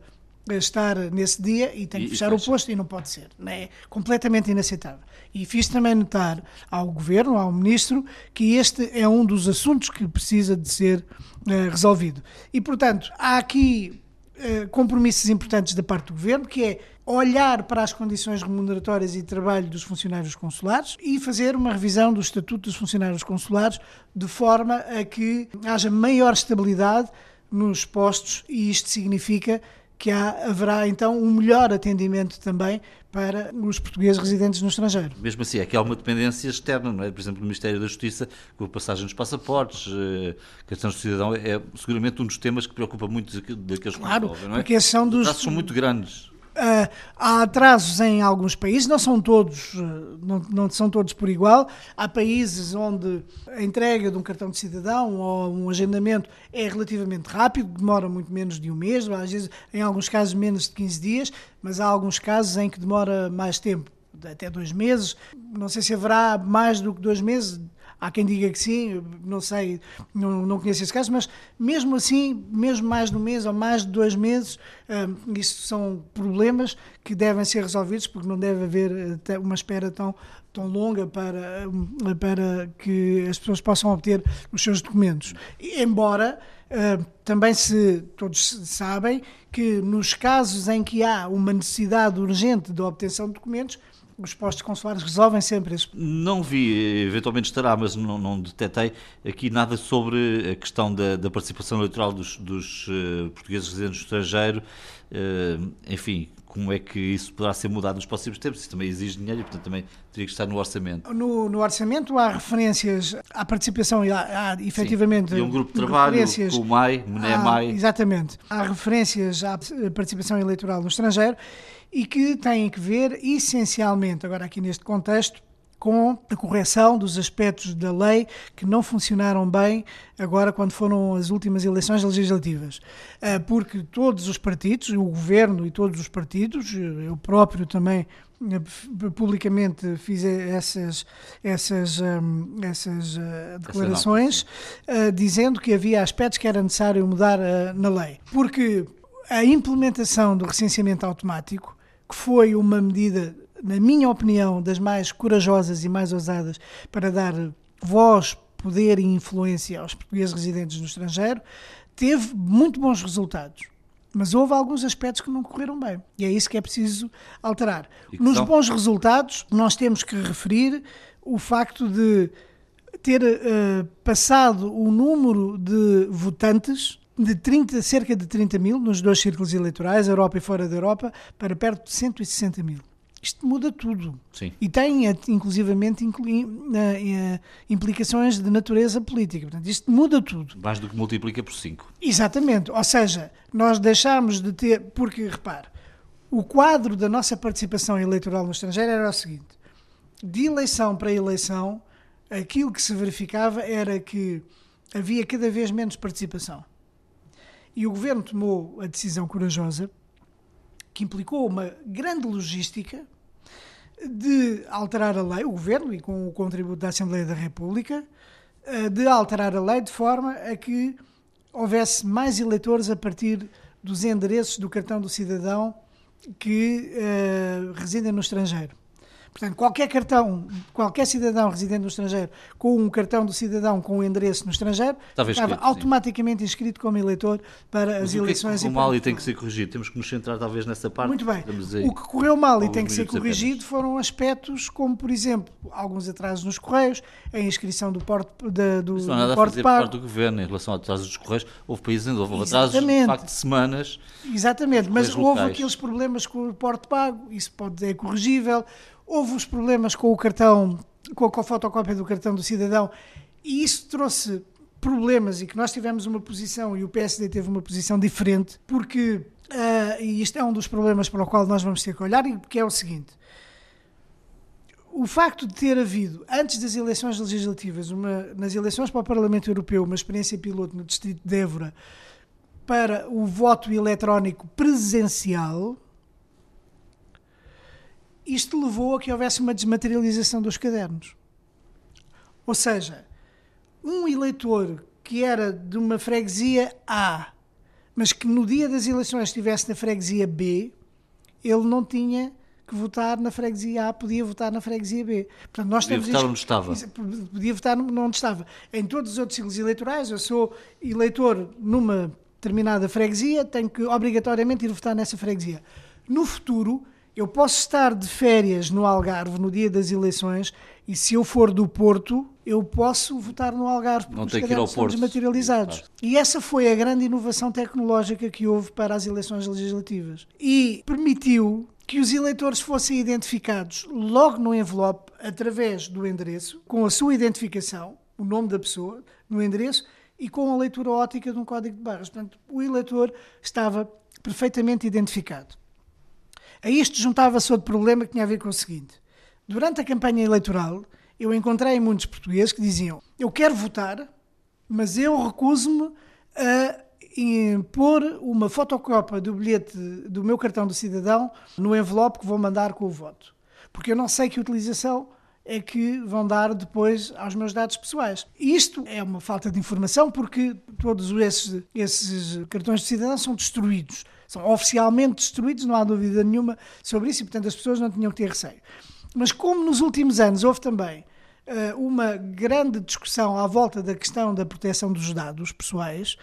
estar nesse dia e tem que e, fechar e o posto e não pode ser. Não é completamente inaceitável. E fiz também notar ao Governo, ao Ministro, que este é um dos assuntos que precisa de ser uh, resolvido. E, portanto, há aqui eh, compromissos importantes da parte do governo, que é olhar para as condições remuneratórias e de trabalho dos funcionários consulares e fazer uma revisão do estatuto dos funcionários consulares de forma a que haja maior estabilidade nos postos e isto significa que há, haverá então um melhor atendimento também para os portugueses residentes no estrangeiro. Mesmo assim, é que há uma dependência externa, não é? Por exemplo, no Ministério da Justiça, com a passagem dos passaportes, eh, questões do cidadão, é seguramente um dos temas que preocupa muito daqueles claro, que não é? porque são dos... Os são muito grandes. Uh, há atrasos em alguns países, não são todos, uh, não, não, são todos por igual. Há países onde a entrega de um cartão de cidadão ou um agendamento é relativamente rápido, demora muito menos de um mês, às vezes, em alguns casos, menos de 15 dias, mas há alguns casos em que demora mais tempo, até dois meses. Não sei se haverá mais do que dois meses Há quem diga que sim, não sei, não, não conheço esse caso, mas mesmo assim, mesmo mais de um mês ou mais de dois meses, um, isso são problemas que devem ser resolvidos porque não deve haver uma espera tão tão longa para, para que as pessoas possam obter os seus documentos. Embora uh, também se todos sabem que nos casos em que há uma necessidade urgente de obtenção de documentos, os postos consulares resolvem sempre isso. Não vi, eventualmente estará, mas não, não detetei aqui nada sobre a questão da, da participação eleitoral dos, dos uh, portugueses residentes no estrangeiro. Uh, enfim, como é que isso poderá ser mudado nos próximos tempos? Isso também exige dinheiro e, portanto, também teria que estar no orçamento. No, no orçamento há referências à participação e há, há efetivamente. Sim. E um grupo de trabalho com o MAI, Mené MAI. Exatamente. Há referências à participação eleitoral no estrangeiro e que têm que ver essencialmente, agora aqui neste contexto, com a correção dos aspectos da lei que não funcionaram bem agora quando foram as últimas eleições legislativas. Ah, porque todos os partidos, o governo e todos os partidos, eu próprio também ah, publicamente fiz essas, essas, ah, essas declarações dizendo que havia aspectos que era necessário mudar na lei. Porque a implementação do recenseamento automático, que foi uma medida na minha opinião, das mais corajosas e mais ousadas para dar voz, poder e influência aos portugueses residentes no estrangeiro, teve muito bons resultados. Mas houve alguns aspectos que não correram bem. E é isso que é preciso alterar. Nos são? bons resultados, nós temos que referir o facto de ter uh, passado o número de votantes de 30, cerca de 30 mil nos dois círculos eleitorais, Europa e fora da Europa, para perto de 160 mil. Isto muda tudo. Sim. E tem, inclusivamente, eh, implicações de natureza política. Portanto, isto muda tudo. Mais do que multiplica por 5. Exatamente. Ou seja, nós deixamos de ter. Porque, repare, o quadro da nossa participação eleitoral no estrangeiro era o seguinte: de eleição para eleição, aquilo que se verificava era que havia cada vez menos participação. E o governo tomou a decisão corajosa que implicou uma grande logística de alterar a lei, o governo, e com o contributo da Assembleia da República, eh, de alterar a lei de forma a que houvesse mais eleitores a partir dos endereços do cartão do cidadão que uh, residem no estrangeiro. Portanto, qualquer cartão, qualquer cidadão residente no estrangeiro com um cartão do cidadão com o um endereço no estrangeiro Talvez estava escrito, automaticamente sim. inscrito como eleitor para Mas as eleições. O que, é que correu mal e tem que ser corrigido? Temos que nos centrar talvez nessa parte. Muito bem. O que correu mal e tem que ser corrigido apenas. foram aspectos como, por exemplo, alguns atrasos nos correios, a inscrição do porte da, do, Isso não há nada a fazer por parte do governo em relação a atrasos dos correios. Houve países onde houve atrasos de facto de semanas. Exatamente, mas houve aqueles problemas com o porte pago, isso pode é corrigível houve os problemas com o cartão, com a fotocópia do cartão do cidadão, e isso trouxe problemas e que nós tivemos uma posição e o PSD teve uma posição diferente, porque, uh, e isto é um dos problemas para o qual nós vamos ter que olhar, e que é o seguinte. O facto de ter havido, antes das eleições legislativas, uma, nas eleições para o Parlamento Europeu, uma experiência piloto no Distrito de Évora para o voto eletrónico presencial, isto levou a que houvesse uma desmaterialização dos cadernos. Ou seja, um eleitor que era de uma freguesia A, mas que no dia das eleições estivesse na freguesia B, ele não tinha que votar na freguesia A, podia votar na freguesia B. Portanto, nós podia votar onde estava. Podia votar onde estava. Em todos os outros ciclos eleitorais, eu sou eleitor numa determinada freguesia, tenho que obrigatoriamente ir votar nessa freguesia. No futuro, eu posso estar de férias no Algarve no dia das eleições e se eu for do Porto, eu posso votar no Algarve porque Não os cadernos são desmaterializados. E essa foi a grande inovação tecnológica que houve para as eleições legislativas. E permitiu que os eleitores fossem identificados logo no envelope através do endereço, com a sua identificação, o nome da pessoa, no endereço e com a leitura ótica de um código de barras. Portanto, o eleitor estava perfeitamente identificado. A isto juntava-se outro problema que tinha a ver com o seguinte: durante a campanha eleitoral, eu encontrei muitos portugueses que diziam: Eu quero votar, mas eu recuso-me a pôr uma fotocópia do bilhete do meu cartão do cidadão no envelope que vou mandar com o voto. Porque eu não sei que utilização é que vão dar depois aos meus dados pessoais. Isto é uma falta de informação porque todos esses, esses cartões de cidadão são destruídos são oficialmente destruídos, não há dúvida nenhuma sobre isso, e portanto as pessoas não tinham que ter receio. Mas como nos últimos anos houve também uh, uma grande discussão à volta da questão da proteção dos dados pessoais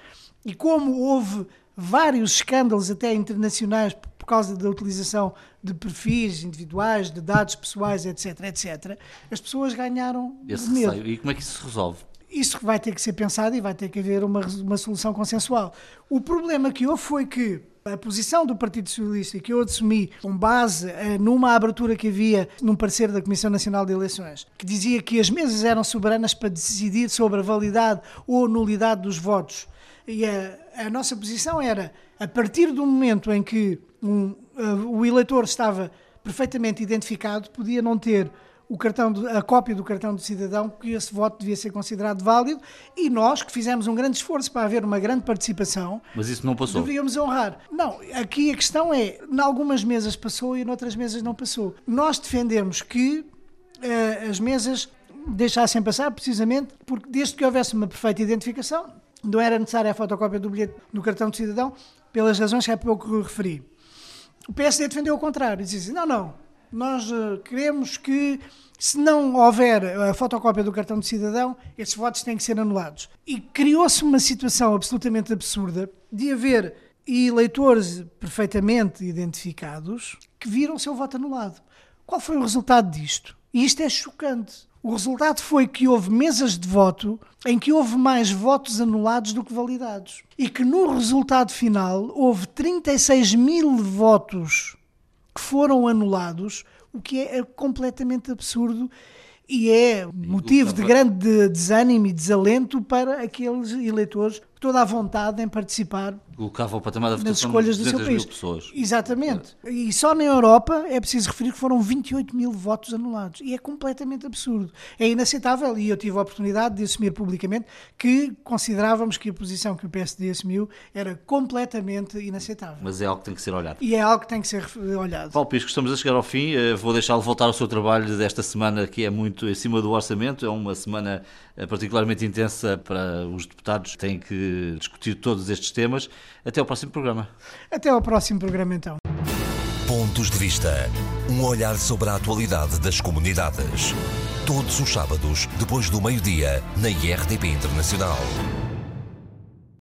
e como houve vários escândalos até internacionais causa da utilização de perfis individuais, de dados pessoais, etc, etc, as pessoas ganharam Esse medo. Receio. E como é que isso se resolve? Isso vai ter que ser pensado e vai ter que haver uma, uma solução consensual. O problema que houve foi que a posição do Partido Socialista que eu assumi com base eh, numa abertura que havia num parecer da Comissão Nacional de Eleições, que dizia que as mesas eram soberanas para decidir sobre a validade ou nulidade dos votos. E a, a nossa posição era, a partir do momento em que um, uh, o eleitor estava perfeitamente identificado, podia não ter o cartão de, a cópia do cartão do cidadão, que esse voto devia ser considerado válido, e nós, que fizemos um grande esforço para haver uma grande participação, mas isso não passou. Deveríamos honrar. Não, aqui a questão é, em algumas mesas passou e em outras mesas não passou. Nós defendemos que uh, as mesas deixassem passar, precisamente porque desde que houvesse uma perfeita identificação, não era necessária a fotocópia do bilhete do cartão de cidadão, pelas razões que há pouco referi. O PSD defendeu o contrário, dizia assim, não, não, nós uh, queremos que, se não houver a fotocópia do cartão de cidadão, esses votos têm que ser anulados. E criou-se uma situação absolutamente absurda de haver eleitores perfeitamente identificados que viram o seu voto anulado. Qual foi o resultado disto? E isto é chocante. O resultado foi que houve mesas de voto em que houve mais votos anulados do que validados. E que no resultado final houve 36 mil votos que foram anulados, o que é completamente absurdo e é motivo de grande desânimo e desalento para aqueles eleitores toda a vontade em participar colocava o patamar da nas escolhas do seu país. Pessoas. Exatamente. É. E só na Europa é preciso referir que foram 28 mil votos anulados. E é completamente absurdo. É inaceitável. E eu tive a oportunidade de assumir publicamente que considerávamos que a posição que o PSD assumiu era completamente inaceitável. Mas é algo que tem que ser olhado. E é algo que tem que ser olhado. Paulo Pisco, estamos a chegar ao fim. Eh, vou deixá-lo voltar ao seu trabalho desta semana, que é muito em cima do orçamento. É uma semana eh, particularmente intensa para os deputados que têm que discutir todos estes temas. Até ao próximo programa. Até ao próximo programa, então. Pontos de Vista. Um olhar sobre a atualidade das comunidades. Todos os sábados, depois do meio-dia, na IRTP Internacional.